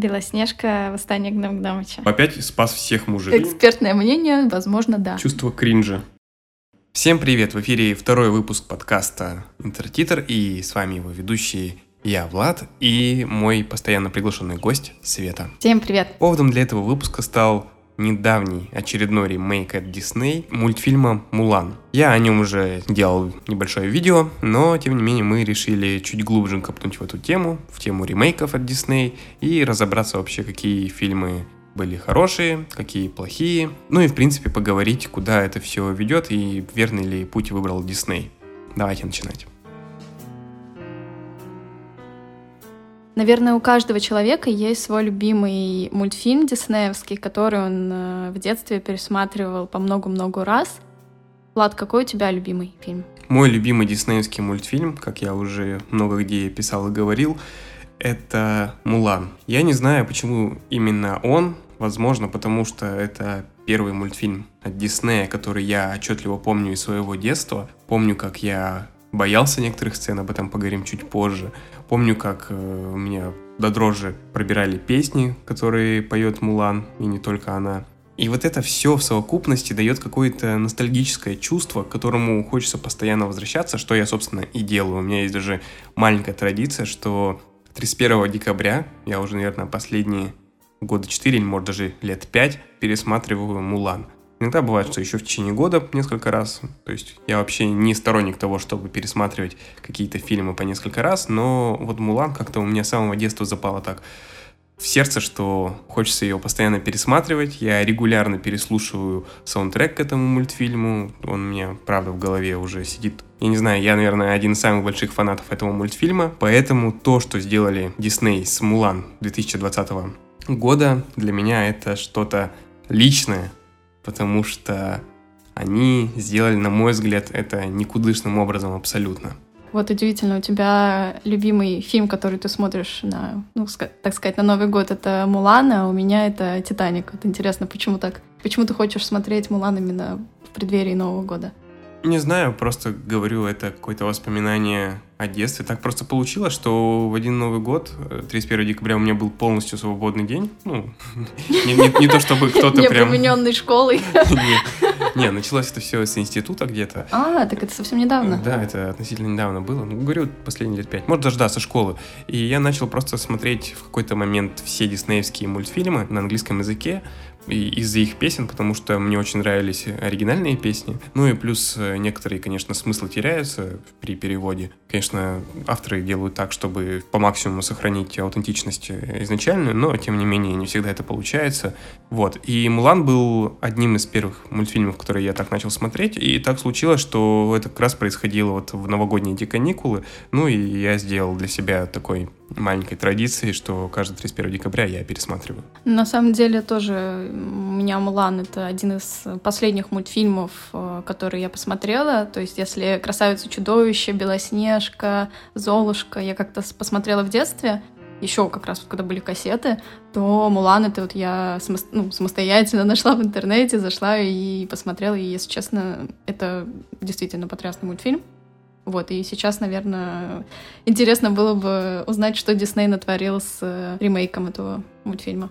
Белоснежка, восстание Гном Гномыча. Опять спас всех мужей. Экспертное мнение, возможно, да. Чувство кринжа. Всем привет! В эфире второй выпуск подкаста Интертитр, и с вами его ведущий я, Влад, и мой постоянно приглашенный гость Света. Всем привет! Поводом для этого выпуска стал недавний очередной ремейк от Disney мультфильма «Мулан». Я о нем уже делал небольшое видео, но тем не менее мы решили чуть глубже копнуть в эту тему, в тему ремейков от Disney и разобраться вообще, какие фильмы были хорошие, какие плохие, ну и в принципе поговорить, куда это все ведет и верный ли путь выбрал Disney. Давайте начинать. Наверное, у каждого человека есть свой любимый мультфильм диснеевский, который он э, в детстве пересматривал по много-много раз. Влад, какой у тебя любимый фильм? Мой любимый диснеевский мультфильм, как я уже много где писал и говорил, это «Мулан». Я не знаю, почему именно он. Возможно, потому что это первый мультфильм от Диснея, который я отчетливо помню из своего детства. Помню, как я боялся некоторых сцен, об этом поговорим чуть позже. Помню, как э, у меня до дрожи пробирали песни, которые поет Мулан, и не только она. И вот это все в совокупности дает какое-то ностальгическое чувство, к которому хочется постоянно возвращаться, что я, собственно, и делаю. У меня есть даже маленькая традиция, что 31 декабря, я уже, наверное, последние года 4 или, может, даже лет 5 пересматриваю «Мулан». Иногда бывает, что еще в течение года несколько раз. То есть я вообще не сторонник того, чтобы пересматривать какие-то фильмы по несколько раз, но вот «Мулан» как-то у меня с самого детства запало так в сердце, что хочется ее постоянно пересматривать. Я регулярно переслушиваю саундтрек к этому мультфильму. Он у меня, правда, в голове уже сидит. Я не знаю, я, наверное, один из самых больших фанатов этого мультфильма. Поэтому то, что сделали Дисней с «Мулан» 2020 года, для меня это что-то личное, потому что они сделали, на мой взгляд, это никудышным образом абсолютно. Вот удивительно, у тебя любимый фильм, который ты смотришь на, ну, так сказать, на Новый год, это «Мулан», а у меня это «Титаник». Вот интересно, почему так? Почему ты хочешь смотреть «Мулан» именно в преддверии Нового года? Не знаю, просто говорю, это какое-то воспоминание о детстве. Так просто получилось, что в один Новый год, 31 э, декабря, у меня был полностью свободный день. Ну, не, не, не то чтобы кто-то прям... Не школой. Не, началось это все с института где-то. А, так это совсем недавно. Да, это относительно недавно было. Ну, говорю, последние лет пять. Может, даже, да, со школы. И я начал просто смотреть в какой-то момент все диснеевские мультфильмы на английском языке из-за их песен, потому что мне очень нравились оригинальные песни. Ну и плюс э, некоторые, конечно, смыслы теряются при переводе. Конечно, авторы делают так, чтобы по максимуму сохранить аутентичность изначальную, но тем не менее не всегда это получается. Вот. И «Мулан» был одним из первых мультфильмов, которые я так начал смотреть, и так случилось, что это как раз происходило вот в новогодние эти каникулы, ну и я сделал для себя такой маленькой традиции, что каждый 31 декабря я пересматриваю. На самом деле тоже у меня «Мулан» — это один из последних мультфильмов, э, которые я посмотрела. То есть если «Красавица чудовище», «Белоснежка», «Золушка» я как-то посмотрела в детстве, еще как раз когда были кассеты, то «Мулан» — это вот я само, ну, самостоятельно нашла в интернете, зашла и посмотрела, и, если честно, это действительно потрясный мультфильм. Вот, и сейчас, наверное, интересно было бы узнать, что Дисней натворил с э, ремейком этого мультфильма.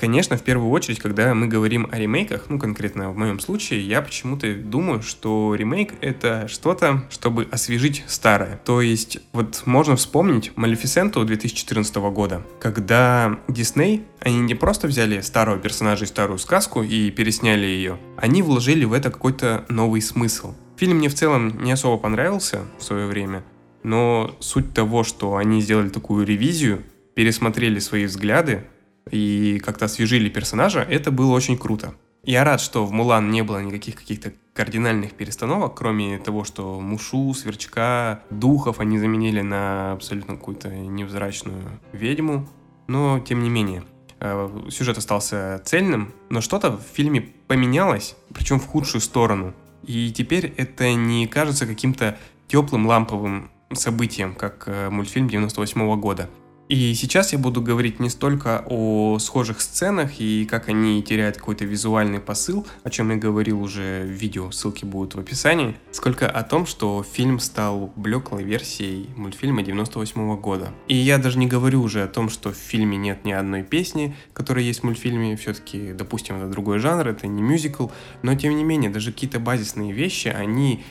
Конечно, в первую очередь, когда мы говорим о ремейках, ну, конкретно в моем случае, я почему-то думаю, что ремейк — это что-то, чтобы освежить старое. То есть, вот можно вспомнить Малефисенту 2014 года, когда Дисней, они не просто взяли старого персонажа и старую сказку и пересняли ее, они вложили в это какой-то новый смысл. Фильм мне в целом не особо понравился в свое время, но суть того, что они сделали такую ревизию, пересмотрели свои взгляды и как-то освежили персонажа, это было очень круто. Я рад, что в Мулан не было никаких каких-то кардинальных перестановок, кроме того, что Мушу, Сверчка, Духов они заменили на абсолютно какую-то невзрачную ведьму. Но, тем не менее, э, сюжет остался цельным, но что-то в фильме поменялось, причем в худшую сторону. И теперь это не кажется каким-то теплым ламповым событием, как э, мультфильм 98 -го года. И сейчас я буду говорить не столько о схожих сценах и как они теряют какой-то визуальный посыл, о чем я говорил уже в видео, ссылки будут в описании, сколько о том, что фильм стал блеклой версией мультфильма 98 года. И я даже не говорю уже о том, что в фильме нет ни одной песни, которая есть в мультфильме, все-таки, допустим, это другой жанр, это не мюзикл, но тем не менее, даже какие-то базисные вещи, они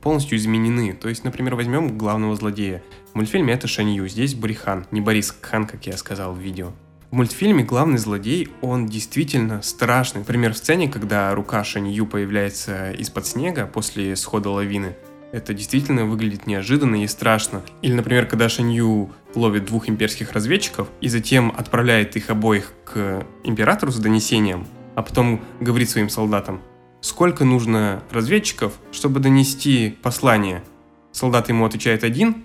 полностью изменены. То есть, например, возьмем главного злодея. Мультфильме это Шанью, здесь Бурихан, не Борис Хан, как я сказал в видео. В мультфильме главный злодей, он действительно страшный. Например, в сцене, когда рука Шанью появляется из-под снега после схода лавины, это действительно выглядит неожиданно и страшно. Или, например, когда Шанью ловит двух имперских разведчиков и затем отправляет их обоих к императору с донесением, а потом говорит своим солдатам, сколько нужно разведчиков, чтобы донести послание. Солдат ему отвечает один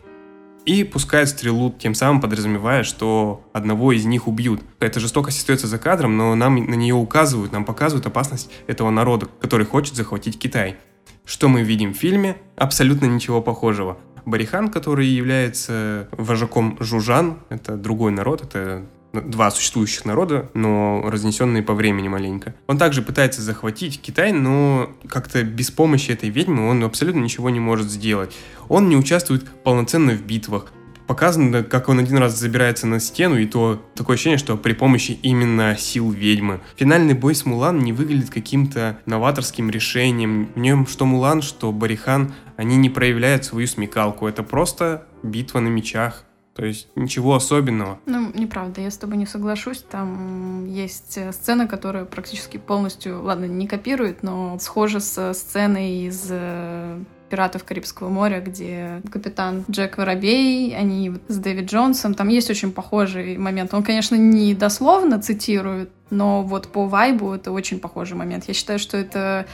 и пускает стрелу, тем самым подразумевая, что одного из них убьют. Эта жестокость остается за кадром, но нам на нее указывают, нам показывают опасность этого народа, который хочет захватить Китай. Что мы видим в фильме? Абсолютно ничего похожего. Барихан, который является вожаком жужан, это другой народ, это два существующих народа, но разнесенные по времени маленько. Он также пытается захватить Китай, но как-то без помощи этой ведьмы он абсолютно ничего не может сделать. Он не участвует полноценно в битвах. Показано, как он один раз забирается на стену, и то такое ощущение, что при помощи именно сил ведьмы. Финальный бой с Мулан не выглядит каким-то новаторским решением. В нем что Мулан, что Барихан, они не проявляют свою смекалку. Это просто битва на мечах. То есть ничего особенного. Ну, неправда, я с тобой не соглашусь. Там есть э, сцена, которая практически полностью, ладно, не копирует, но схожа с сценой из э, «Пиратов Карибского моря», где капитан Джек Воробей, они с Дэвид Джонсом, там есть очень похожий момент. Он, конечно, не дословно цитирует, но вот по вайбу это очень похожий момент. Я считаю, что это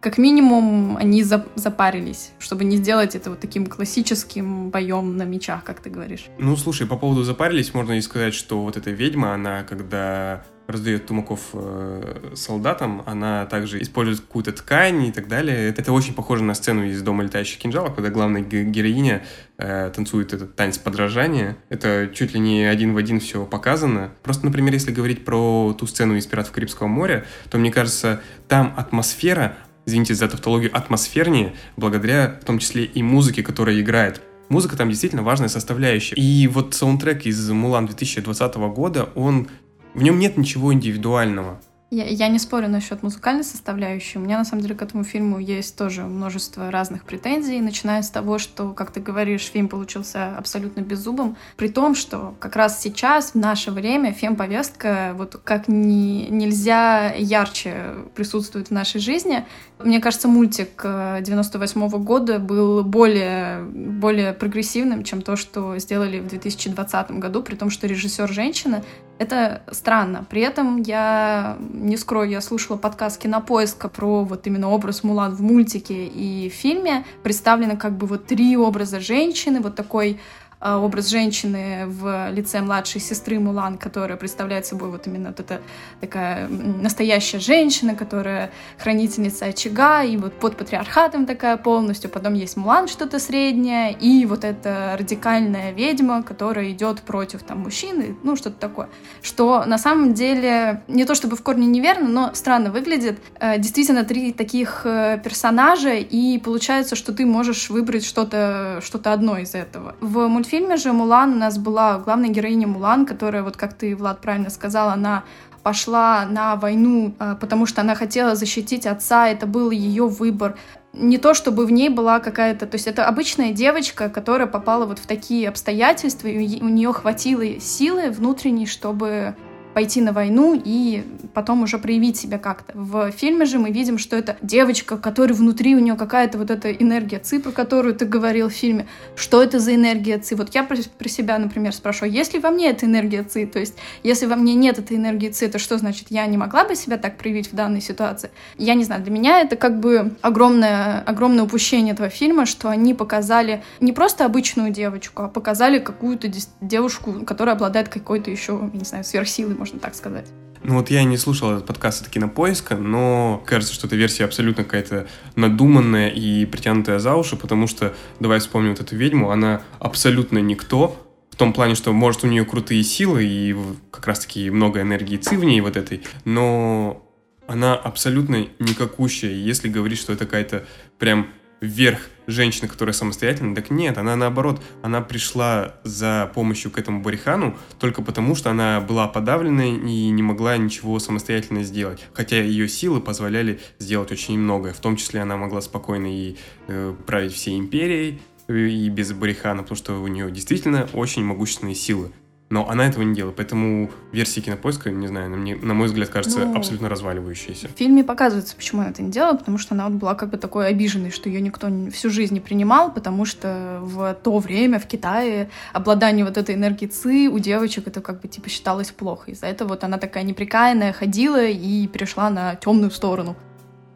как минимум они запарились, чтобы не сделать это вот таким классическим боем на мечах, как ты говоришь. Ну, слушай, по поводу запарились, можно и сказать, что вот эта ведьма, она когда раздает тумаков э, солдатам, она также использует какую-то ткань и так далее. Это очень похоже на сцену из «Дома летающих кинжалов», когда главная героиня э, танцует этот танец подражания. Это чуть ли не один в один все показано. Просто, например, если говорить про ту сцену из «Пиратов Карибского моря», то, мне кажется, там атмосфера, извините за тавтологию, атмосфернее, благодаря в том числе и музыке, которая играет. Музыка там действительно важная составляющая. И вот саундтрек из «Мулан» 2020 года, он в нем нет ничего индивидуального. Я, я не спорю насчет музыкальной составляющей. У меня, на самом деле, к этому фильму есть тоже множество разных претензий, начиная с того, что, как ты говоришь, фильм получился абсолютно беззубым, при том, что как раз сейчас, в наше время, фем-повестка вот как ни, нельзя ярче присутствует в нашей жизни. Мне кажется, мультик 98 -го года был более, более прогрессивным, чем то, что сделали в 2020 году, при том, что режиссер женщина. Это странно. При этом я не скрою, я слушала подкаст Кинопоиска про вот именно образ Мулан в мультике и в фильме. Представлены как бы вот три образа женщины, вот такой образ женщины в лице младшей сестры Мулан, которая представляет собой вот именно вот эта такая настоящая женщина, которая хранительница очага, и вот под патриархатом такая полностью. Потом есть Мулан что-то среднее, и вот эта радикальная ведьма, которая идет против там мужчины, ну что-то такое. Что на самом деле не то чтобы в корне неверно, но странно выглядит. Э, действительно, три таких э, персонажа, и получается, что ты можешь выбрать что-то что одно из этого. В мультфильме мультфильме же Мулан у нас была главная героиня Мулан, которая, вот как ты, Влад, правильно сказал, она пошла на войну, а, потому что она хотела защитить отца, это был ее выбор. Не то, чтобы в ней была какая-то... То есть это обычная девочка, которая попала вот в такие обстоятельства, и у нее хватило силы внутренней, чтобы пойти на войну и потом уже проявить себя как-то. В фильме же мы видим, что это девочка, которая внутри у нее какая-то вот эта энергия ЦИ, про которую ты говорил в фильме. Что это за энергия ЦИ? Вот я про, про себя, например, спрашиваю, есть ли во мне эта энергия ЦИ? То есть, если во мне нет этой энергии ЦИ, то что значит, я не могла бы себя так проявить в данной ситуации? Я не знаю, для меня это как бы огромное, огромное упущение этого фильма, что они показали не просто обычную девочку, а показали какую-то девушку, которая обладает какой-то еще, не знаю, сверхсилой, можно так сказать. Ну вот я не слушал этот подкаст от Кинопоиска, но кажется, что эта версия абсолютно какая-то надуманная и притянутая за уши, потому что, давай вспомним вот эту ведьму, она абсолютно никто, том плане, что, может, у нее крутые силы и как раз-таки много энергии ци в ней вот этой, но она абсолютно никакущая. Если говорить, что это какая-то прям вверх женщина, которая самостоятельна, так нет, она наоборот, она пришла за помощью к этому Барихану только потому, что она была подавлена и не могла ничего самостоятельно сделать. Хотя ее силы позволяли сделать очень многое. В том числе она могла спокойно и э, править всей империей, э, и без Барихана, потому что у нее действительно очень могущественные силы. Но она этого не делала, поэтому версия кинопоиска, не знаю, на, мне, на мой взгляд, кажется ну, абсолютно разваливающейся. В фильме показывается, почему она это не делала, потому что она вот была как бы такой обиженной, что ее никто всю жизнь не принимал, потому что в то время в Китае обладание вот этой энергией ЦИ у девочек это как бы типа считалось плохо. Из-за этого вот она такая неприкаянная ходила и перешла на темную сторону.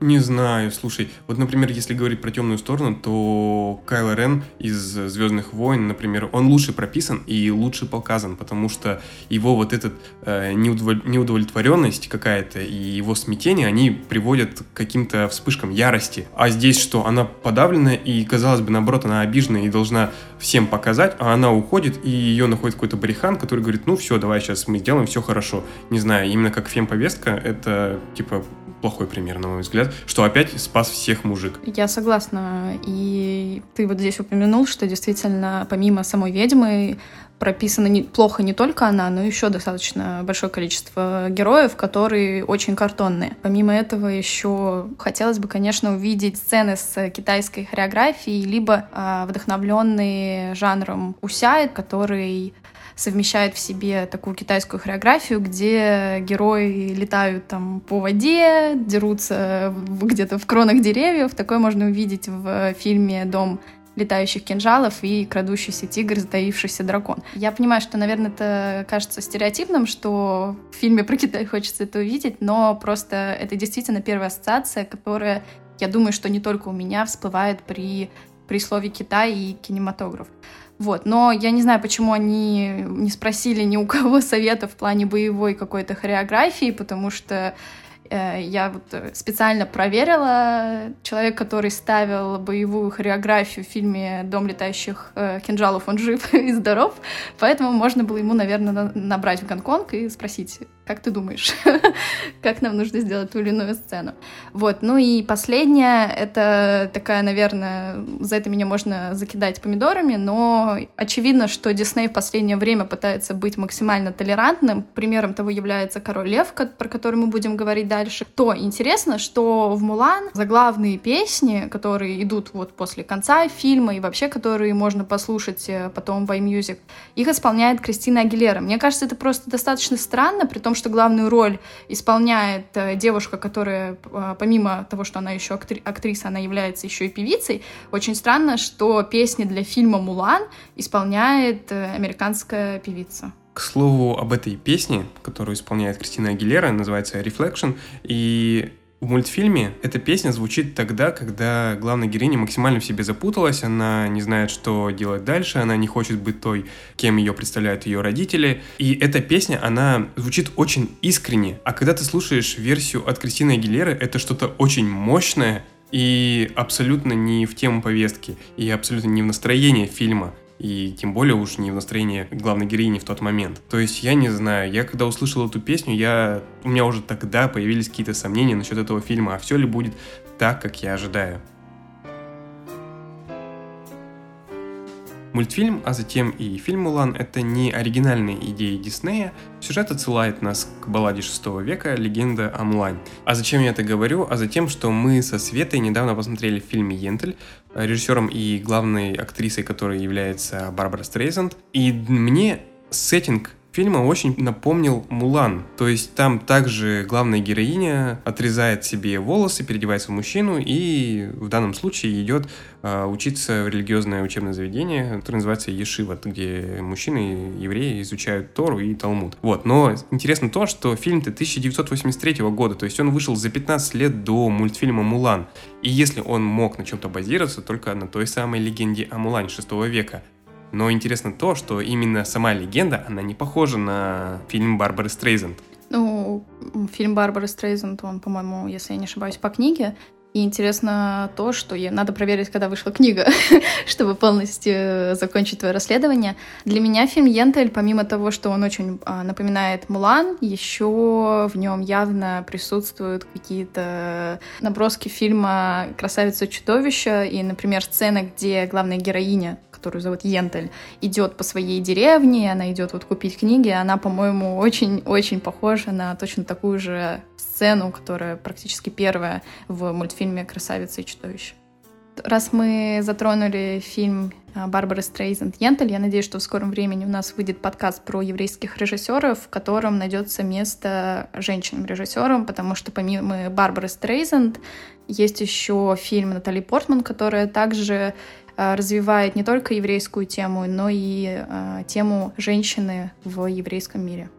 Не знаю, слушай, вот, например, если говорить про темную сторону, то Кайло Рен из Звездных войн, например, он лучше прописан и лучше показан, потому что его вот эта э, неудовлетворенность какая-то и его смятение, они приводят к каким-то вспышкам ярости. А здесь что, она подавлена и, казалось бы, наоборот, она обижена и должна всем показать, а она уходит и ее находит какой-то барихан, который говорит, ну все, давай сейчас мы сделаем все хорошо. Не знаю, именно как фем-повестка, это типа плохой пример, на мой взгляд, что опять спас всех мужик. Я согласна. И ты вот здесь упомянул, что действительно помимо самой ведьмы прописана не, плохо не только она, но еще достаточно большое количество героев, которые очень картонные. Помимо этого еще хотелось бы, конечно, увидеть сцены с китайской хореографией, либо э, вдохновленные жанром усяет, который совмещает в себе такую китайскую хореографию, где герои летают там по воде, дерутся где-то в кронах деревьев. Такое можно увидеть в фильме «Дом летающих кинжалов и крадущийся тигр, затаившийся дракон. Я понимаю, что, наверное, это кажется стереотипным, что в фильме про Китай хочется это увидеть, но просто это действительно первая ассоциация, которая, я думаю, что не только у меня всплывает при, при слове Китай и кинематограф. Вот. Но я не знаю, почему они не спросили ни у кого совета в плане боевой какой-то хореографии, потому что Э, я вот э, специально проверила. Человек, который ставил боевую хореографию в фильме «Дом летающих э, кинжалов», он жив и здоров, поэтому можно было ему, наверное, набрать в Гонконг и спросить, как ты думаешь, как нам нужно сделать ту или иную сцену. Вот, ну и последнее, это такая, наверное, за это меня можно закидать помидорами, но очевидно, что Дисней в последнее время пытается быть максимально толерантным. Примером того является «Король лев», про который мы будем говорить дальше. То интересно, что в «Мулан» заглавные песни, которые идут вот после конца фильма и вообще, которые можно послушать э, потом в iMusic, их исполняет Кристина Агилера. Мне кажется, это просто достаточно странно, при том, что главную роль исполняет э, девушка, которая, э, помимо того, что она еще актри- актриса, она является еще и певицей. Очень странно, что песни для фильма «Мулан» исполняет американская певица. К слову об этой песне, которую исполняет Кристина Агилера, называется Reflection, и в мультфильме эта песня звучит тогда, когда главная героиня максимально в себе запуталась, она не знает, что делать дальше, она не хочет быть той, кем ее представляют ее родители. И эта песня, она звучит очень искренне. А когда ты слушаешь версию от Кристины Агилеры, это что-то очень мощное и абсолютно не в тему повестки, и абсолютно не в настроении фильма и тем более уж не в настроении главной героини в тот момент. То есть я не знаю, я когда услышал эту песню, я у меня уже тогда появились какие-то сомнения насчет этого фильма, а все ли будет так, как я ожидаю. Мультфильм, а затем и фильм «Мулан» — это не оригинальные идеи Диснея. Сюжет отсылает нас к балладе 6 века «Легенда о Мулане». А зачем я это говорю? А затем, что мы со Светой недавно посмотрели фильм «Йентель», режиссером и главной актрисой которой является Барбара Стрейзанд. И мне сеттинг фильма очень напомнил Мулан. То есть там также главная героиня отрезает себе волосы, переодевается в мужчину и в данном случае идет э, учиться в религиозное учебное заведение, которое называется Ешива, где мужчины, евреи изучают Тору и Талмуд. Вот, но интересно то, что фильм-то 1983 года, то есть он вышел за 15 лет до мультфильма «Мулан». И если он мог на чем-то базироваться, только на той самой легенде о Мулане 6 века, но интересно то, что именно сама легенда, она не похожа на фильм Барбары Стрейзенд. Ну, фильм Барбары Стрейзенд, он, по-моему, если я не ошибаюсь, по книге. И интересно то, что я, надо проверить, когда вышла книга, чтобы полностью закончить твое расследование. Для меня фильм «Йентель», помимо того, что он очень а, напоминает «Мулан», еще в нем явно присутствуют какие-то наброски фильма «Красавица чудовища» и, например, сцена, где главная героиня которую зовут Йентель, идет по своей деревне, она идет вот купить книги, она, по-моему, очень-очень похожа на точно такую же сцену, которая практически первая в мультфильме «Красавица и чудовище». Раз мы затронули фильм а, Барбары Стрейзенд Йентель, я надеюсь, что в скором времени у нас выйдет подкаст про еврейских режиссеров, в котором найдется место женщинам-режиссерам, потому что помимо Барбары Стрейзенд есть еще фильм Натали Портман, которая также развивает не только еврейскую тему, но и а, тему женщины в еврейском мире.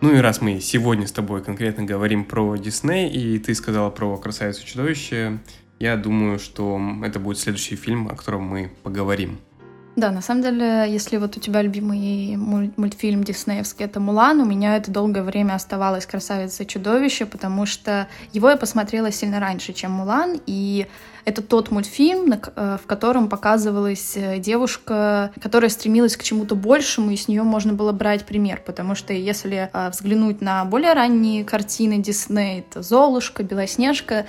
Ну и раз мы сегодня с тобой конкретно говорим про Дисней, и ты сказала про «Красавицу чудовище», я думаю, что это будет следующий фильм, о котором мы поговорим. Да, на самом деле, если вот у тебя любимый мультфильм диснеевский — это «Мулан», у меня это долгое время оставалось «Красавица и чудовище», потому что его я посмотрела сильно раньше, чем «Мулан», и это тот мультфильм, э, в котором показывалась э, девушка, которая стремилась к чему-то большему, и с нее можно было брать пример, потому что если э, взглянуть на более ранние картины Дисней, это «Золушка», «Белоснежка»,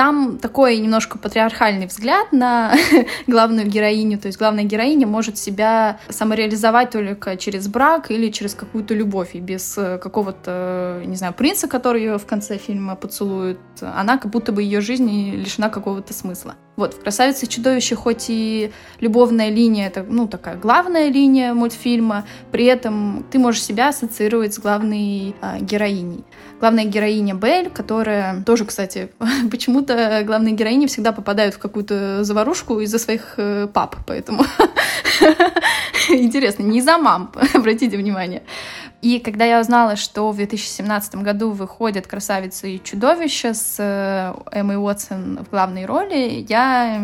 там такой немножко патриархальный взгляд на главную героиню. То есть главная героиня может себя самореализовать только через брак или через какую-то любовь. И без э, какого-то, не знаю, принца, который ее в конце фильма поцелует, она как будто бы ее жизни лишена какого-то смысла. Вот, в «Красавице и чудовище» хоть и любовная линия, это, ну, такая главная линия мультфильма, при этом ты можешь себя ассоциировать с главной э, героиней. Главная героиня Белль, которая тоже, кстати, почему-то главные героини всегда попадают в какую-то заварушку из-за своих э, пап, поэтому интересно, не из-за мам, обратите внимание. И когда я узнала, что в 2017 году выходит «Красавица и чудовище» с э, Эммой Уотсон в главной роли, я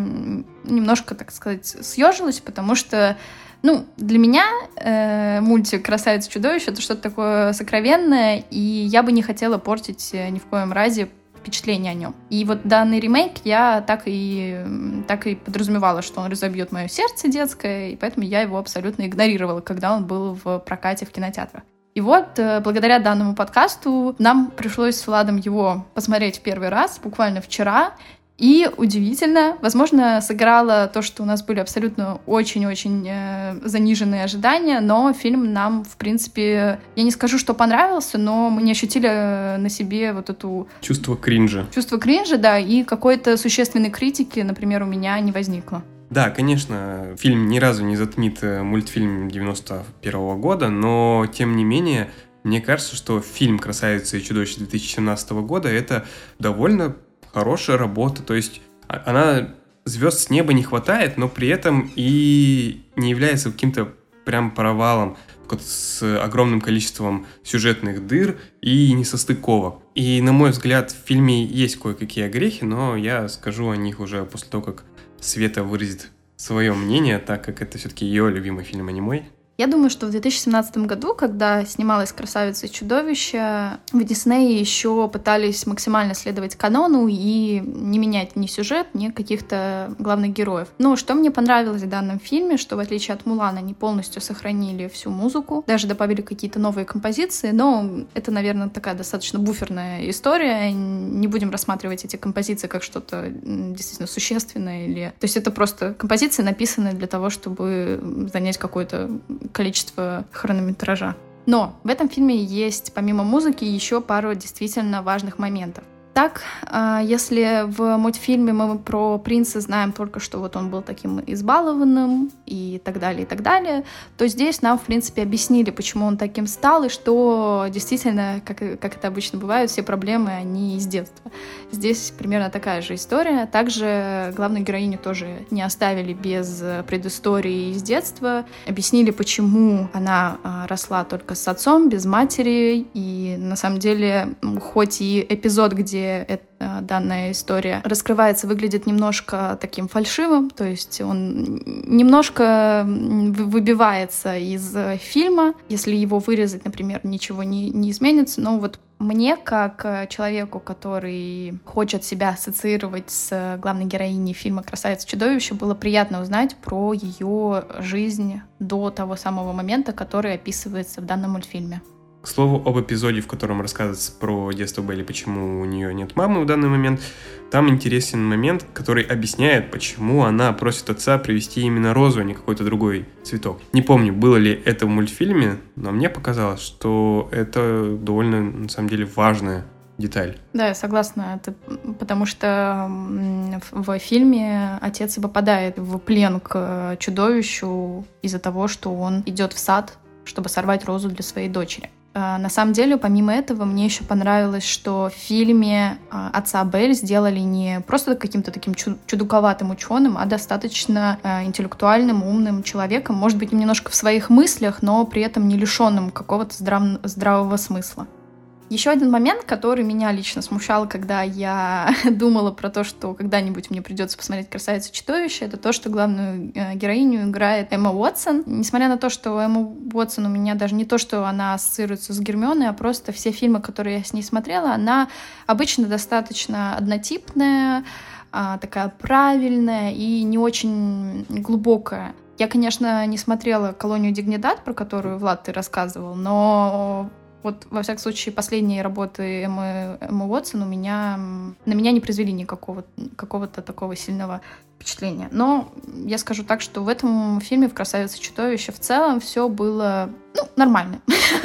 немножко, так сказать, съежилась, потому что ну, для меня э, мультик «Красавица и чудовище» — это что-то такое сокровенное, и я бы не хотела портить э, ни в коем разе впечатление о нем. И вот данный ремейк я так и, так и подразумевала, что он разобьет мое сердце детское, и поэтому я его абсолютно игнорировала, когда он был в прокате в кинотеатрах. И вот, э, благодаря данному подкасту, нам пришлось с Владом его посмотреть в первый раз, буквально вчера. И удивительно, возможно, сыграло то, что у нас были абсолютно очень-очень э, заниженные ожидания, но фильм нам, в принципе, я не скажу, что понравился, но мы не ощутили э, на себе вот эту... Чувство кринжа. Чувство кринжа, да, и какой-то существенной критики, например, у меня не возникло. Да, конечно, фильм ни разу не затмит э, мультфильм 91 -го года, но тем не менее, мне кажется, что фильм «Красавица и чудовище» 2017 года — это довольно хорошая работа, то есть а, она звезд с неба не хватает, но при этом и не является каким-то прям провалом с огромным количеством сюжетных дыр и несостыковок. И, на мой взгляд, в фильме есть кое-какие огрехи, но я скажу о них уже после того, как Света выразит свое мнение, так как это все-таки ее любимый фильм, а не мой. Я думаю, что в 2017 году, когда снималась «Красавица и чудовище», в Диснее еще пытались максимально следовать канону и не менять ни сюжет, ни каких-то главных героев. Но что мне понравилось в данном фильме, что в отличие от «Мулана» они полностью сохранили всю музыку, даже добавили какие-то новые композиции, но это, наверное, такая достаточно буферная история. Не будем рассматривать эти композиции как что-то действительно существенное или... То есть это просто композиции, написанные для того, чтобы занять какой-то количество хронометража. Но в этом фильме есть, помимо музыки, еще пару действительно важных моментов. Так, а, если в мультфильме мы про принца знаем только, что вот он был таким избалованным и так далее, и так далее, то здесь нам, в принципе, объяснили, почему он таким стал, и что действительно, как, как это обычно бывает, все проблемы, они из детства. Здесь примерно такая же история. Также главную героиню тоже не оставили без предыстории из детства, объяснили, почему она а, росла только с отцом, без матери, и на самом деле, хоть и эпизод, где эта, данная история раскрывается, выглядит немножко таким фальшивым, то есть он немножко выбивается из фильма. Если его вырезать, например, ничего не, не изменится, но вот Мне, как э, человеку, который хочет себя ассоциировать с главной героиней фильма «Красавица чудовище», было приятно узнать про ее жизнь до того самого момента, который описывается в данном мультфильме. К слову, об эпизоде, в котором рассказывается про детство Белли, почему у нее нет мамы в данный момент, там интересен момент, который объясняет, почему она просит отца привезти именно розу, а не какой-то другой цветок. Не помню, было ли это в мультфильме, но мне показалось, что это довольно, на самом деле, важная деталь. Да, я согласна, это потому что в фильме отец попадает в плен к чудовищу из-за того, что он идет в сад, чтобы сорвать розу для своей дочери. А, на самом деле, помимо этого, мне еще понравилось, что в фильме а, отца Белль сделали не просто каким-то таким чудаковатым ученым, а достаточно а, интеллектуальным, умным человеком, может быть, немножко в своих мыслях, но при этом не лишенным какого-то здрав здравого смысла. Еще один момент, который меня лично смущал, когда я думала про то, что когда-нибудь мне придется посмотреть «Красавицу чудовище», это то, что главную э, героиню играет Эмма Уотсон. Несмотря на то, что Эмма Уотсон у меня даже не то, что она ассоциируется с Гермионой, а просто все фильмы, которые я с ней смотрела, она обычно достаточно однотипная, а, такая правильная и не очень глубокая. Я, конечно, не смотрела «Колонию Дигнидад», про которую, Влад, ты рассказывал, но вот, во всяком случае, последние работы Эммы, Эммы Уотсон у меня, на меня не произвели никакого какого-то такого сильного впечатления. Но я скажу так, что в этом фильме, в «Красавице чудовище», в целом все было, ну, нормально.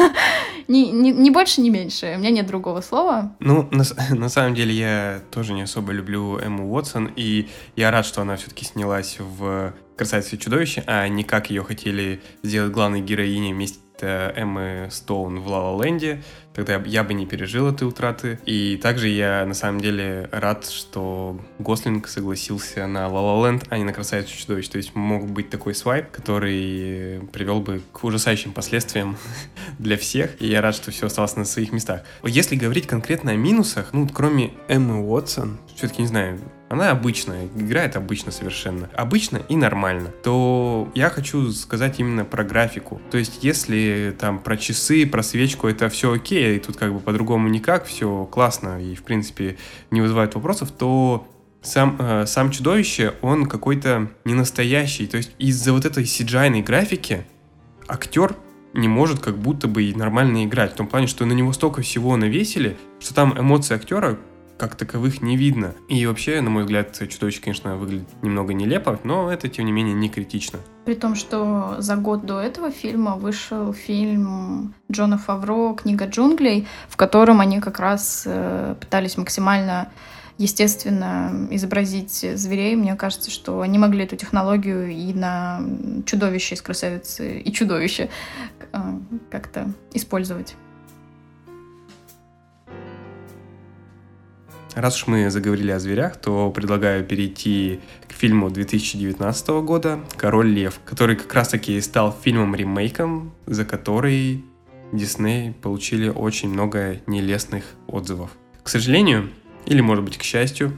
не, больше, не меньше. У меня нет другого слова. Ну, на самом деле, я тоже не особо люблю Эмму Уотсон, и я рад, что она все-таки снялась в «Красавице чудовище», а не как ее хотели сделать главной героиней вместе Эммы Стоун в «Ла Ленде», тогда я бы не пережил этой утраты. И также я на самом деле рад, что Гослинг согласился на «Ла Ла Ленд», а не на «Красавицу чудовищ». То есть мог быть такой свайп, который привел бы к ужасающим последствиям для всех. И я рад, что все осталось на своих местах. Если говорить конкретно о минусах, ну, кроме Эммы Уотсон, все-таки не знаю, она обычная, играет обычно совершенно. Обычно и нормально. То я хочу сказать именно про графику. То есть, если там про часы, про свечку, это все окей, и тут как бы по-другому никак, все классно и, в принципе, не вызывает вопросов, то сам, э, сам чудовище, он какой-то не настоящий. То есть из-за вот этой cgi графики актер не может как будто бы и нормально играть. В том плане, что на него столько всего навесили, что там эмоции актера как таковых не видно. И вообще, на мой взгляд, чудовище, конечно, выглядит немного нелепо, но это, тем не менее, не критично. При том, что за год до этого фильма вышел фильм Джона Фавро «Книга джунглей», в котором они как раз э, пытались максимально естественно изобразить зверей. Мне кажется, что они могли эту технологию и на чудовище из красавицы и чудовище э, как-то использовать. Раз уж мы заговорили о зверях, то предлагаю перейти к фильму 2019 года «Король лев», который как раз-таки стал фильмом-ремейком, за который Дисней получили очень много нелестных отзывов. К сожалению, или может быть к счастью,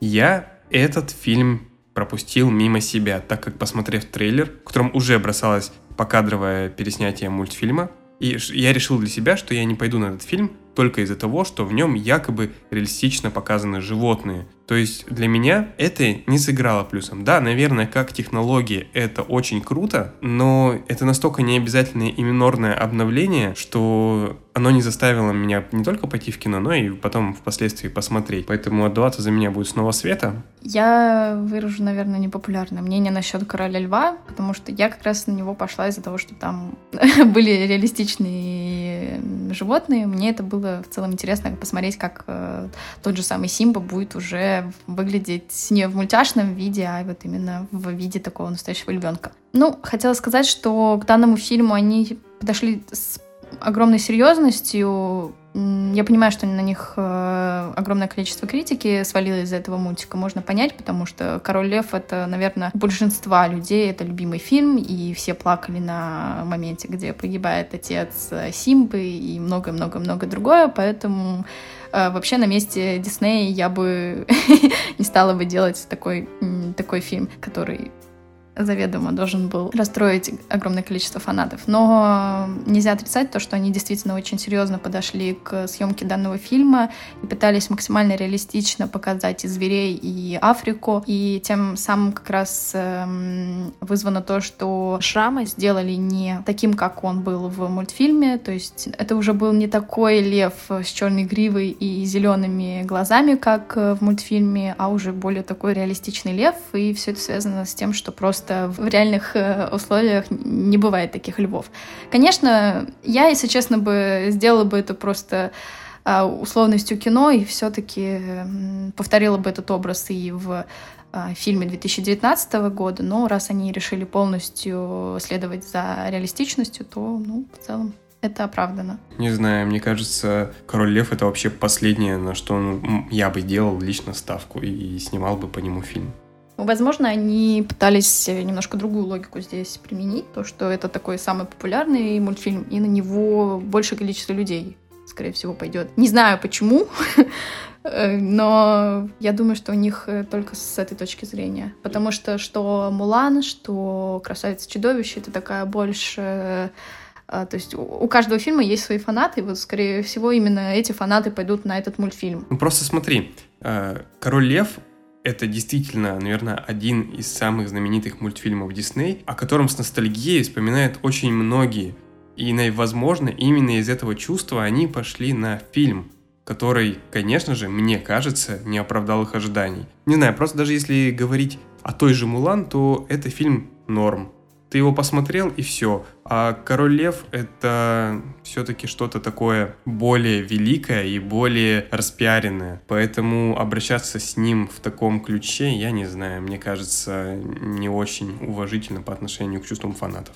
я этот фильм пропустил мимо себя, так как посмотрев трейлер, в котором уже бросалось покадровое переснятие мультфильма, и я решил для себя, что я не пойду на этот фильм, только из-за того, что в нем якобы реалистично показаны животные. То есть для меня это не сыграло плюсом. Да, наверное, как технология это очень круто, но это настолько необязательное и минорное обновление, что оно не заставило меня не только пойти в кино, но и потом впоследствии посмотреть. Поэтому отдаваться за меня будет снова Света. Я выражу, наверное, непопулярное мнение насчет Короля Льва, потому что я как раз на него пошла из-за того, что там были реалистичные животные. Мне это было в целом интересно посмотреть, как э, тот же самый Симба будет уже выглядеть не в мультяшном виде, а вот именно в виде такого настоящего львенка. Ну, хотела сказать, что к данному фильму они подошли с огромной серьезностью. Я понимаю, что на них э, огромное количество критики свалилось из-за этого мультика. Можно понять, потому что «Король лев» — это, наверное, у большинства людей это любимый фильм, и все плакали на моменте, где погибает отец Симбы и много-много-много другое, поэтому э, вообще на месте Диснея я бы не стала бы делать такой, такой фильм, который заведомо должен был расстроить огромное количество фанатов. Но нельзя отрицать то, что они действительно очень серьезно подошли к съемке данного фильма и пытались максимально реалистично показать и зверей, и Африку. И тем самым как раз эм, вызвано то, что Шрама сделали не таким, как он был в мультфильме. То есть это уже был не такой лев с черной гривой и зелеными глазами, как в мультфильме, а уже более такой реалистичный лев. И все это связано с тем, что просто просто в реальных э, условиях не бывает таких львов. Конечно, я, если честно, бы сделала бы это просто а, условностью кино и все-таки повторила бы этот образ и в а, фильме 2019 года, но раз они решили полностью следовать за реалистичностью, то, ну, в целом, это оправдано. Не знаю, мне кажется, Король Лев это вообще последнее, на что ну, я бы делал лично ставку и снимал бы по нему фильм. Возможно, они пытались немножко другую логику здесь применить, то, что это такой самый популярный мультфильм, и на него большее количество людей, скорее всего, пойдет. Не знаю почему, но я думаю, что у них только с этой точки зрения. Потому что что Мулан, что Красавица-чудовище, это такая больше а, то есть у каждого фильма есть свои фанаты, и вот, скорее всего, именно эти фанаты пойдут на этот мультфильм. Ну, просто смотри, э, Король Лев это действительно, наверное, один из самых знаменитых мультфильмов Дисней, о котором с ностальгией вспоминают очень многие. И, возможно, именно из этого чувства они пошли на фильм, который, конечно же, мне кажется, не оправдал их ожиданий. Не знаю, просто даже если говорить о той же Мулан, то это фильм норм. Ты его посмотрел и все. А Король Лев это все-таки что-то такое более великое и более распиаренное. Поэтому обращаться с ним в таком ключе, я не знаю, мне кажется, не очень уважительно по отношению к чувствам фанатов.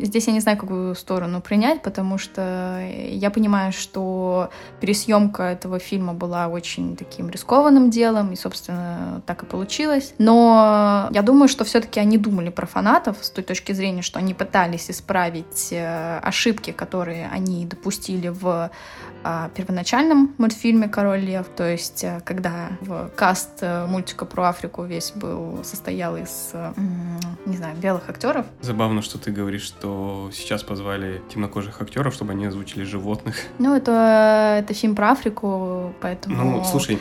Здесь я не знаю, какую сторону принять, потому что я понимаю, что пересъемка этого фильма была очень таким рискованным делом, и, собственно, так и получилось. Но я думаю, что все-таки они думали про фанатов с той точки зрения, что они пытались исправить э, ошибки, которые они допустили в а, первоначальном мультфильме «Король лев», то есть э, когда в каст э, мультика про Африку весь был, состоял из, не знаю, белых актеров. Забавно, что ты говоришь, что сейчас позвали темнокожих актеров, чтобы они озвучили животных. Ну, это, это фильм про Африку, поэтому... Ну, слушай,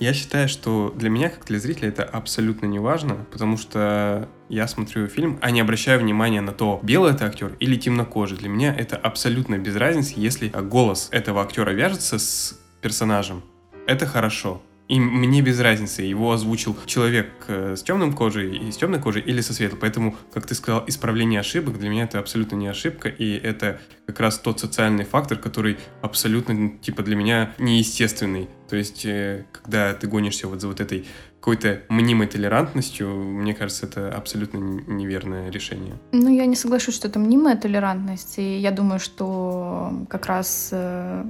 я считаю, что для меня, как для зрителя, это абсолютно не важно, потому что я смотрю фильм, а не обращаю внимания на то, белый это актер или темнокожий. Для меня это абсолютно без разницы, если голос этого актера вяжется с персонажем. Это хорошо. И мне без разницы, его озвучил человек э, с темным кожей и с темной кожей или со светлой. Поэтому, как ты сказал, исправление ошибок для меня это абсолютно не ошибка, и это как раз тот социальный фактор, который абсолютно, типа, для меня неестественный. То есть, э, когда ты гонишься вот за вот этой какой-то мнимой толерантностью, мне кажется, это абсолютно неверное решение. Ну, я не соглашусь, что это мнимая толерантность, и я думаю, что как раз, э,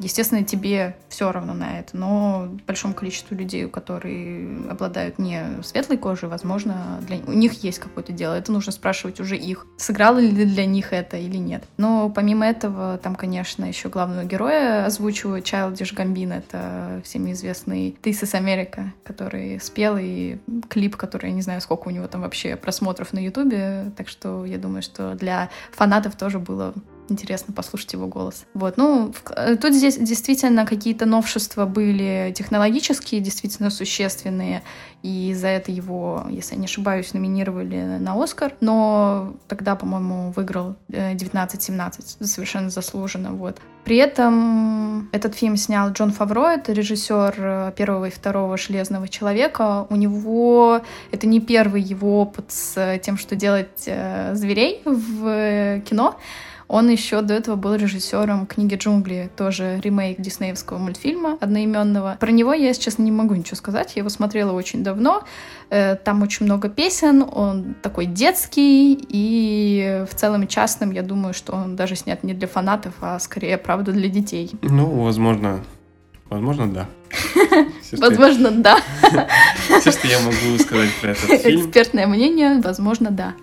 естественно, тебе все равно на это, но большому количеству людей, которые обладают не светлой кожей, возможно, для... у них есть какое-то дело, это нужно спрашивать уже их, сыграло ли для них это или нет. Но помимо этого, там, конечно, еще главного героя озвучивают Childish Gambino, это всеми известный This is America, который спел, и клип, который, я не знаю, сколько у него там вообще просмотров на Ютубе, так что я думаю, что для фанатов тоже было интересно послушать его голос. Вот, ну, э, тут здесь действительно какие-то новшества были технологические, действительно существенные, и за это его, если я не ошибаюсь, номинировали на Оскар, но тогда, по-моему, выиграл 19-17, э, совершенно заслуженно, вот. При этом этот фильм снял Джон Фавро, это режиссер э, первого и второго «Железного человека». У него это не первый его опыт с тем, что делать зверей в кино, он еще до этого был режиссером книги «Джунгли», тоже ремейк диснеевского мультфильма одноименного. Про него я, если честно, не могу ничего сказать. Я его смотрела очень давно. Э, там очень много песен, он такой детский, и в целом частным, я думаю, что он даже снят не для фанатов, а скорее, правда, для детей. Ну, возможно, возможно, да. Возможно, да. Все, что я могу сказать про этот фильм. Экспертное мнение, возможно, да.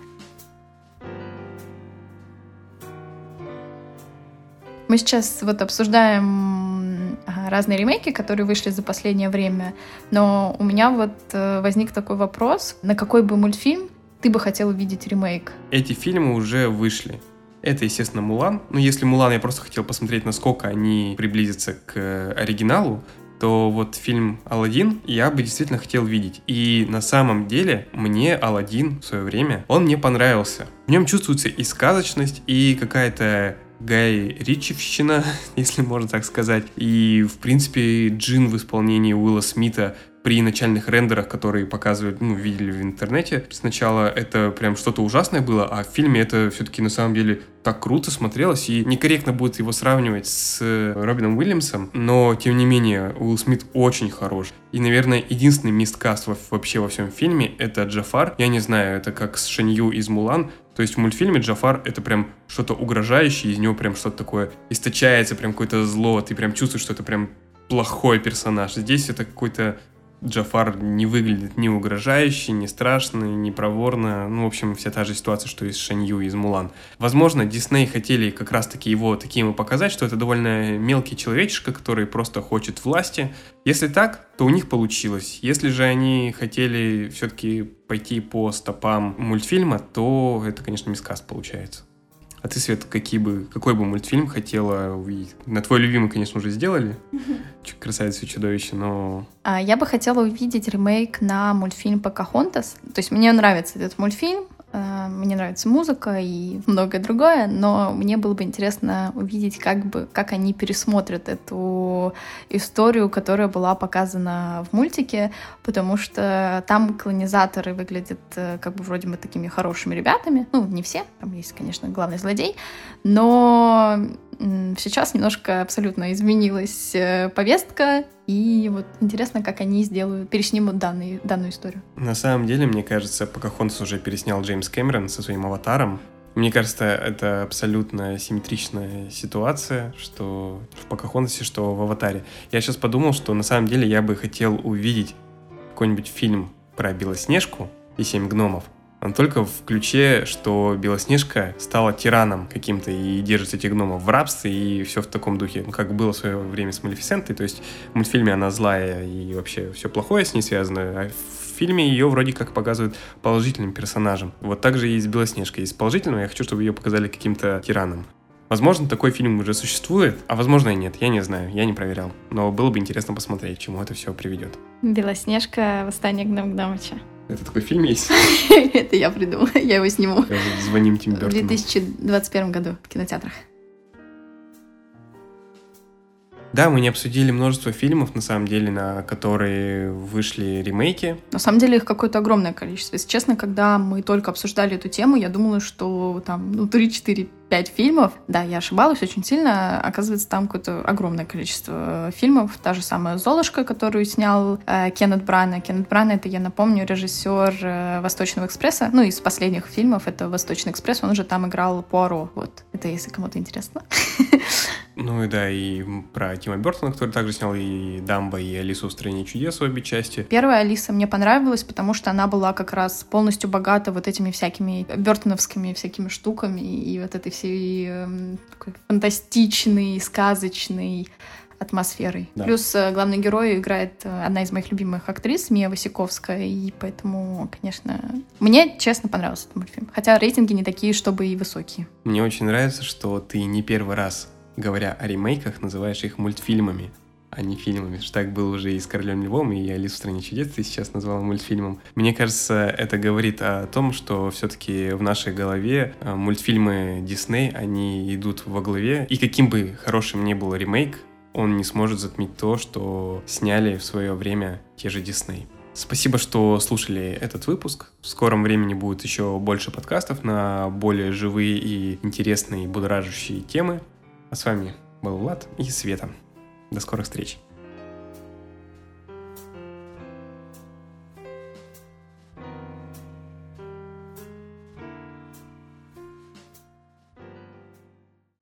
Мы сейчас вот обсуждаем разные ремейки, которые вышли за последнее время, но у меня вот э, возник такой вопрос, на какой бы мультфильм ты бы хотел увидеть ремейк? Эти фильмы уже вышли. Это, естественно, Мулан. Но если Мулан я просто хотел посмотреть, насколько они приблизятся к оригиналу, то вот фильм «Аладдин» я бы действительно хотел видеть. И на самом деле мне «Аладдин» в свое время, он мне понравился. В нем чувствуется и сказочность, и какая-то Гай Ричевщина, если можно так сказать. И, в принципе, Джин в исполнении Уилла Смита при начальных рендерах, которые показывают, ну, видели в интернете, сначала это прям что-то ужасное было, а в фильме это все-таки на самом деле так круто смотрелось, и некорректно будет его сравнивать с Робином Уильямсом, но, тем не менее, Уилл Смит очень хорош. И, наверное, единственный мисткаст вообще во всем фильме — это Джафар. Я не знаю, это как с Шанью из Мулан, то есть в мультфильме Джафар это прям что-то угрожающее, из него прям что-то такое источается, прям какое-то зло, ты прям чувствуешь, что это прям плохой персонаж. Здесь это какой-то Джафар не выглядит ни угрожающе, ни страшно, ни проворно. Ну, в общем, вся та же ситуация, что и с Шанью из Мулан. Возможно, Дисней хотели как раз-таки его таким и показать, что это довольно мелкий человечишка, который просто хочет власти. Если так, то у них получилось. Если же они хотели все-таки пойти по стопам мультфильма, то это, конечно, мискаст получается. А ты, Свет, какие бы, какой бы мультфильм хотела увидеть? На твой любимый, конечно, уже сделали. Красавица и чудовище, но... А, я бы хотела увидеть ремейк на мультфильм «Покахонтас». То есть мне нравится этот мультфильм, мне нравится музыка и многое другое, но мне было бы интересно увидеть, как бы, как они пересмотрят эту историю, которая была показана в мультике, потому что там колонизаторы выглядят э, как бы вроде бы такими хорошими ребятами. Ну, не все, там есть, конечно, главный злодей, но сейчас немножко абсолютно изменилась э, повестка, и вот интересно, как они сделают, переснимут данный, данную историю. На самом деле, мне кажется, Покахонтас уже переснял Джеймс Кэмерон со своим аватаром. Мне кажется, это абсолютно симметричная ситуация, что в Покахонтасе, что в Аватаре. Я сейчас подумал, что на самом деле я бы хотел увидеть какой-нибудь фильм про Белоснежку и Семь гномов, но только в ключе, что Белоснежка стала тираном каким-то и держит этих гномов в рабстве и все в таком духе, ну, как было в свое время с Малефисентой, то есть в мультфильме она злая и вообще все плохое с ней связано, а в фильме ее вроде как показывают положительным персонажем. Вот так же и с Белоснежкой. Из положительного я хочу, чтобы ее показали каким-то тираном. Возможно, такой фильм уже существует, а возможно и нет, я не знаю, я не проверял. Но было бы интересно посмотреть, к чему это все приведет. Белоснежка, восстание гном Гномыча. Это такой фильм есть? Это я придумала, я его сниму. Звоним Тим В 2021 году в кинотеатрах. Да, мы не обсудили множество фильмов, на самом деле, на которые вышли ремейки. На самом деле их какое-то огромное количество. Если честно, когда мы только обсуждали эту тему, я думала, что там ну, 3-4 пять фильмов. Да, я ошибалась очень сильно. Оказывается, там какое-то огромное количество фильмов. Та же самая «Золушка», которую снял э, Кеннет Брана. Кеннет Брана — это, я напомню, режиссер э, «Восточного экспресса». Ну, из последних фильмов это «Восточный экспресс». Он уже там играл Пуаро. Вот. Это если кому-то интересно. Ну и да, и про Тима Бертона, который также снял и Дамбо, и Алису в стране чудес» обе части. Первая Алиса мне понравилась, потому что она была как раз полностью богата вот этими всякими бертоновскими всякими штуками и вот этой всей э, такой фантастичной, сказочной атмосферой. Да. Плюс э, главный герой играет э, одна из моих любимых актрис, Мия Васиковская, и поэтому, конечно, мне честно понравился этот мультфильм. Хотя рейтинги не такие, чтобы и высокие. Мне очень нравится, что ты не первый раз, говоря о ремейках, называешь их мультфильмами а не фильмами. Что так было уже и с «Королем Львом», и «Алису в стране чудес» ты сейчас назвала мультфильмом. Мне кажется, это говорит о том, что все-таки в нашей голове э, мультфильмы Дисней, они идут во главе, и каким бы хорошим ни был ремейк, он не сможет затмить то, что сняли в свое время те же Дисней. Спасибо, что слушали этот выпуск. В скором времени будет еще больше подкастов на более живые и интересные, будоражащие темы. А с вами был Влад и Света. До скорых встреч.